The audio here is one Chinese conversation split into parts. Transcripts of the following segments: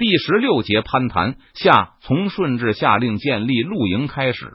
第十六节攀谈下，从顺治下令建立露营开始，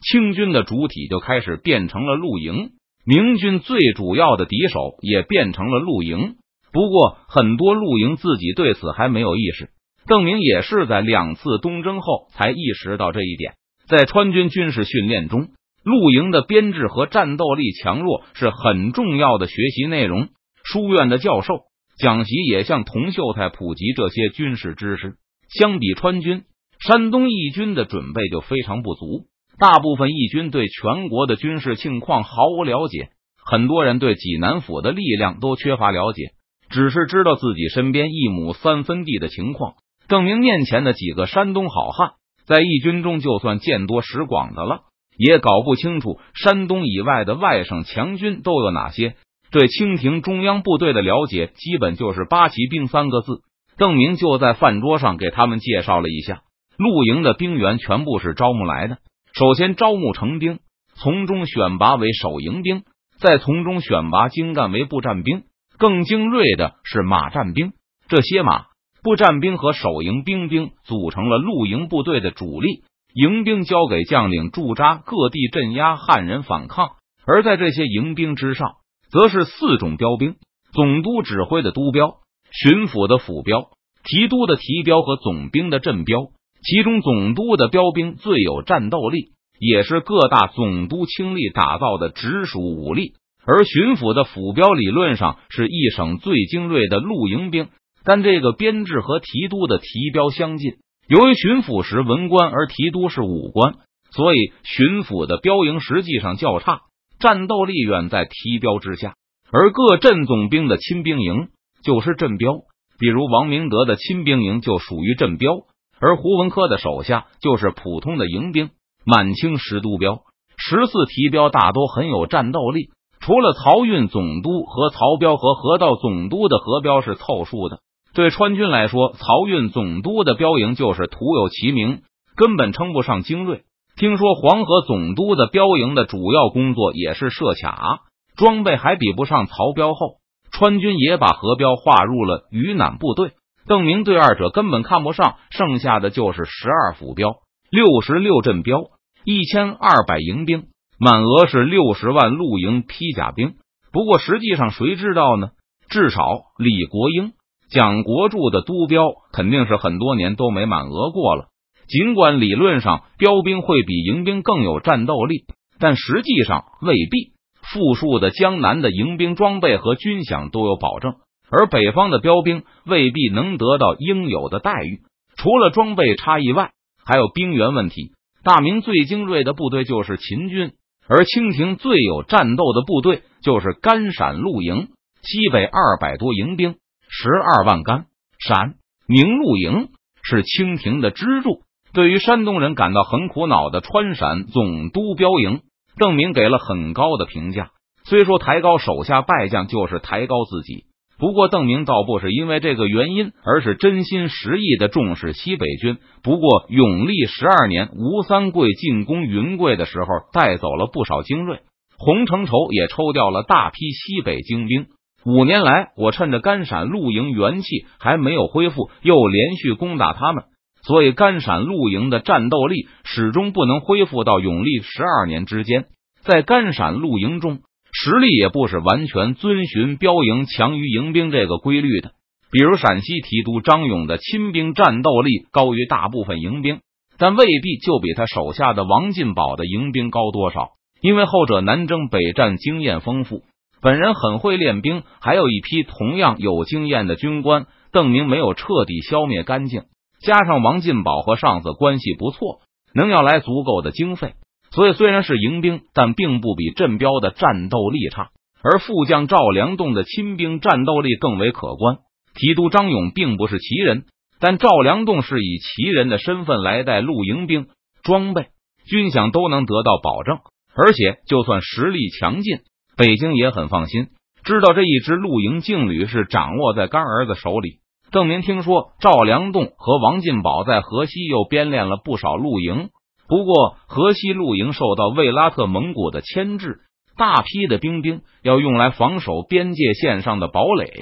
清军的主体就开始变成了露营，明军最主要的敌手也变成了露营。不过，很多露营自己对此还没有意识。邓明也是在两次东征后才意识到这一点。在川军军事训练中，露营的编制和战斗力强弱是很重要的学习内容。书院的教授蒋习也向童秀才普及这些军事知识。相比川军，山东义军的准备就非常不足。大部分义军对全国的军事情况毫无了解，很多人对济南府的力量都缺乏了解，只是知道自己身边一亩三分地的情况。邓明面前的几个山东好汉，在义军中就算见多识广的了，也搞不清楚山东以外的外省强军都有哪些。对清廷中央部队的了解，基本就是八旗兵三个字。邓明就在饭桌上给他们介绍了一下，露营的兵员全部是招募来的。首先招募成兵，从中选拔为守营兵，再从中选拔精干为步战兵。更精锐的是马战兵，这些马。步战兵和守营兵兵组成了露营部队的主力，营兵交给将领驻扎各地镇压汉人反抗。而在这些营兵之上，则是四种标兵：总督指挥的督标、巡抚的府标、提督的提标和总兵的镇标。其中总督的标兵最有战斗力，也是各大总督倾力打造的直属武力；而巡抚的府标理论上是一省最精锐的露营兵。但这个编制和提督的提标相近，由于巡抚是文官，而提督是武官，所以巡抚的标营实际上较差，战斗力远在提标之下。而各镇总兵的亲兵营就是镇标，比如王明德的亲兵营就属于镇标，而胡文科的手下就是普通的营兵。满清十督标、十四提标大多很有战斗力，除了漕运总督和漕标和河道总督的河标是凑数的。对川军来说，漕运总督的标营就是徒有其名，根本称不上精锐。听说黄河总督的标营的主要工作也是设卡，装备还比不上曹彪后，川军也把河标划入了鱼腩部队。邓明对二者根本看不上，剩下的就是十二府标、六十六镇标、一千二百营兵，满额是六十万露营披甲兵。不过实际上谁知道呢？至少李国英。蒋国柱的督标肯定是很多年都没满额过了。尽管理论上标兵会比营兵更有战斗力，但实际上未必。富庶的江南的营兵装备和军饷都有保证，而北方的标兵未必能得到应有的待遇。除了装备差异外，还有兵源问题。大明最精锐的部队就是秦军，而清廷最有战斗的部队就是甘陕露营，西北二百多营兵。十二万甘陕宁露营是清廷的支柱。对于山东人感到很苦恼的川陕总督标营，邓明给了很高的评价。虽说抬高手下败将就是抬高自己，不过邓明倒不是因为这个原因，而是真心实意的重视西北军。不过永历十二年，吴三桂进攻云贵的时候，带走了不少精锐，洪承畴也抽调了大批西北精兵。五年来，我趁着甘陕露营元气还没有恢复，又连续攻打他们，所以甘陕露营的战斗力始终不能恢复到永历十二年之间。在甘陕露营中，实力也不是完全遵循标营强于营兵这个规律的。比如陕西提督张勇的亲兵战斗力高于大部分营兵，但未必就比他手下的王进宝的营兵高多少，因为后者南征北战经验丰富。本人很会练兵，还有一批同样有经验的军官。邓明没有彻底消灭干净，加上王进宝和上司关系不错，能要来足够的经费，所以虽然是营兵，但并不比镇标的战斗力差。而副将赵良栋的亲兵战斗力更为可观。提督张勇并不是旗人，但赵良栋是以旗人的身份来带露营兵，装备、军饷都能得到保证，而且就算实力强劲。北京也很放心，知道这一支露营劲旅是掌握在干儿子手里。邓明听说赵良栋和王进宝在河西又编练了不少露营，不过河西露营受到卫拉特蒙古的牵制，大批的兵兵要用来防守边界线上的堡垒，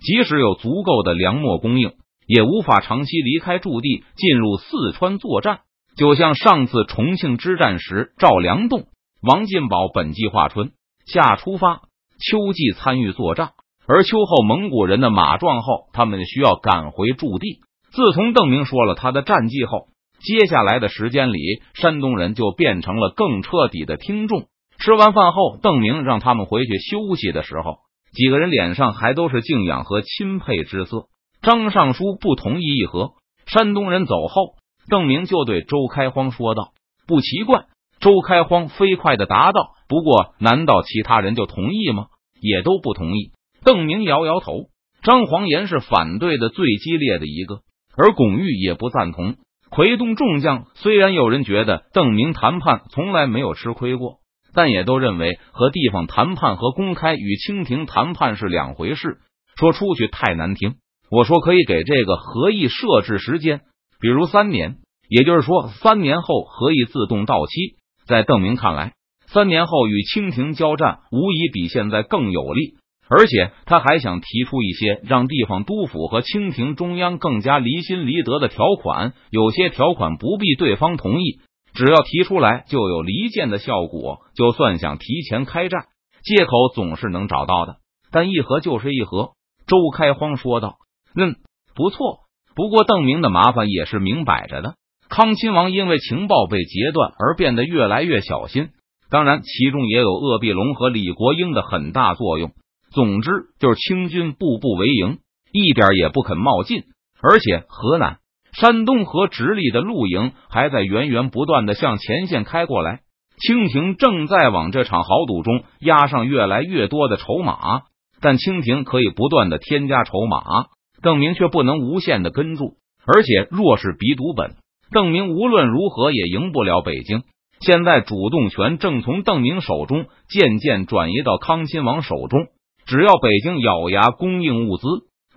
即使有足够的粮秣供应，也无法长期离开驻地进入四川作战。就像上次重庆之战时，赵良栋、王进宝本计划春夏出发，秋季参与作战，而秋后蒙古人的马壮后，他们需要赶回驻地。自从邓明说了他的战绩后，接下来的时间里，山东人就变成了更彻底的听众。吃完饭后，邓明让他们回去休息的时候，几个人脸上还都是敬仰和钦佩之色。张尚书不同意议和。山东人走后，邓明就对周开荒说道：“不奇怪。”周开荒飞快的答道：“不过，难道其他人就同意吗？也都不同意。”邓明摇摇头。张黄岩是反对的最激烈的一个，而巩玉也不赞同。奎东众将虽然有人觉得邓明谈判从来没有吃亏过，但也都认为和地方谈判和公开与清廷谈判是两回事。说出去太难听。我说可以给这个合议设置时间，比如三年，也就是说三年后合议自动到期。在邓明看来，三年后与清廷交战无疑比现在更有利，而且他还想提出一些让地方督府和清廷中央更加离心离德的条款。有些条款不必对方同意，只要提出来就有离间的效果。就算想提前开战，借口总是能找到的。但议和就是议和。周开荒说道。嗯，不错。不过邓明的麻烦也是明摆着的。康亲王因为情报被截断而变得越来越小心，当然其中也有鄂必龙和李国英的很大作用。总之就是清军步步为营，一点也不肯冒进。而且河南、山东和直隶的陆营还在源源不断的向前线开过来。清廷正在往这场豪赌中压上越来越多的筹码，但清廷可以不断的添加筹码。邓明却不能无限的跟住，而且若是比赌本，邓明无论如何也赢不了北京。现在主动权正从邓明手中渐渐转移到康亲王手中，只要北京咬牙供应物资，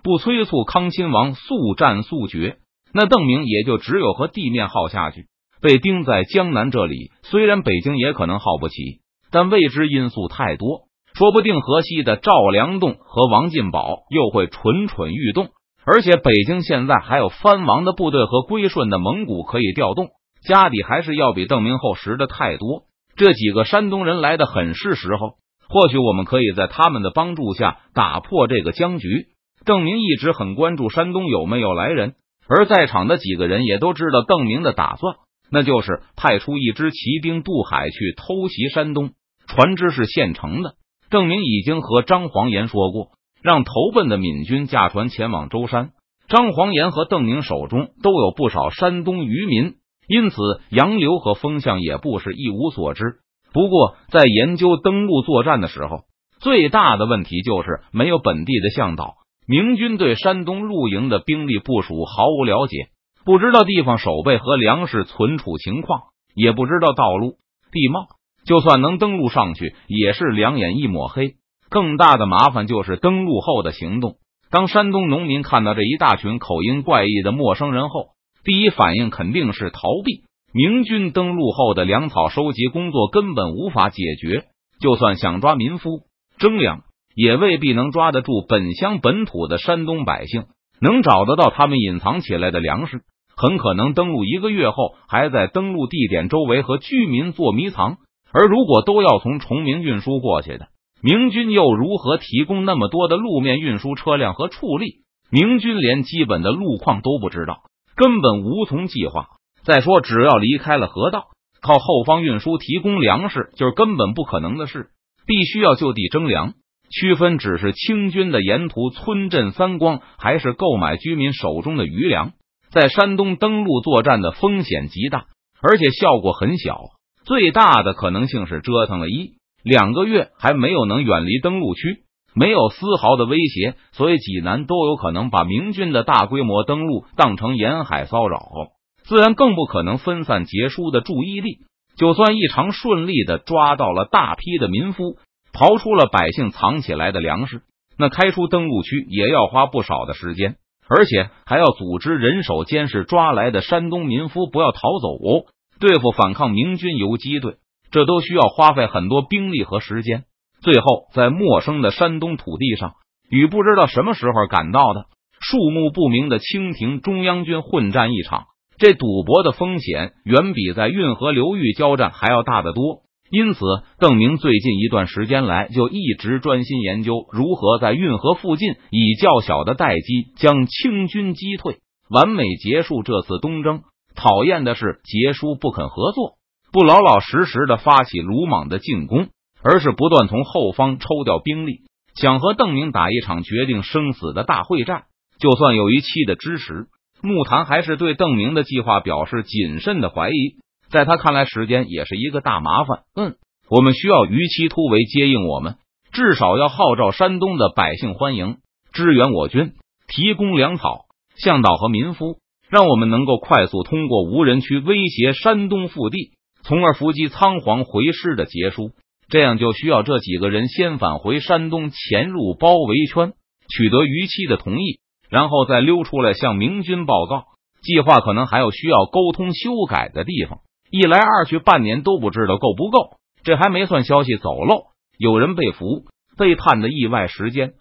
不催促康亲王速战速决，那邓明也就只有和地面耗下去。被钉在江南这里，虽然北京也可能耗不起，但未知因素太多，说不定河西的赵良栋和王进宝又会蠢蠢欲动。而且北京现在还有藩王的部队和归顺的蒙古可以调动，家底还是要比邓明厚实的太多。这几个山东人来的很是时候，或许我们可以在他们的帮助下打破这个僵局。邓明一直很关注山东有没有来人，而在场的几个人也都知道邓明的打算，那就是派出一支骑兵渡海去偷袭山东。船只是现成的，邓明已经和张黄岩说过。让投奔的闽军驾船前往舟山。张黄岩和邓明手中都有不少山东渔民，因此洋流和风向也不是一无所知。不过，在研究登陆作战的时候，最大的问题就是没有本地的向导。明军对山东露营的兵力部署毫无了解，不知道地方守备和粮食存储情况，也不知道道路地貌。就算能登陆上去，也是两眼一抹黑。更大的麻烦就是登陆后的行动。当山东农民看到这一大群口音怪异的陌生人后，第一反应肯定是逃避。明军登陆后的粮草收集工作根本无法解决，就算想抓民夫征粮，也未必能抓得住本乡本土的山东百姓，能找得到他们隐藏起来的粮食。很可能登陆一个月后，还在登陆地点周围和居民做迷藏。而如果都要从崇明运输过去的。明军又如何提供那么多的路面运输车辆和畜力？明军连基本的路况都不知道，根本无从计划。再说，只要离开了河道，靠后方运输提供粮食就是根本不可能的事。必须要就地征粮，区分只是清军的沿途村镇三光，还是购买居民手中的余粮。在山东登陆作战的风险极大，而且效果很小。最大的可能性是折腾了一。两个月还没有能远离登陆区，没有丝毫的威胁，所以济南都有可能把明军的大规模登陆当成沿海骚扰，自然更不可能分散杰叔的注意力。就算异常顺利的抓到了大批的民夫，刨出了百姓藏起来的粮食，那开出登陆区也要花不少的时间，而且还要组织人手监视抓来的山东民夫不要逃走，对付反抗明军游击队。这都需要花费很多兵力和时间。最后，在陌生的山东土地上，与不知道什么时候赶到的数目不明的清廷中央军混战一场。这赌博的风险远比在运河流域交战还要大得多。因此，邓明最近一段时间来就一直专心研究如何在运河附近以较小的待机将清军击退，完美结束这次东征。讨厌的是，杰叔不肯合作，不老老实实的发起鲁莽的进攻，而是不断从后方抽调兵力，想和邓明打一场决定生死的大会战。就算有一期的支持，木檀还是对邓明的计划表示谨慎的怀疑。在他看来，时间也是一个大麻烦。嗯，我们需要逾期突围接应我们，至少要号召山东的百姓欢迎支援我军，提供粮草、向导和民夫，让我们能够快速通过无人区威胁山东腹地，从而伏击仓皇回师的杰叔。这样就需要这几个人先返回山东，潜入包围圈，取得逾期的同意，然后再溜出来向明军报告。计划可能还有需要沟通修改的地方。一来二去，半年都不知道够不够。这还没算消息走漏，有人被俘、被判的意外时间。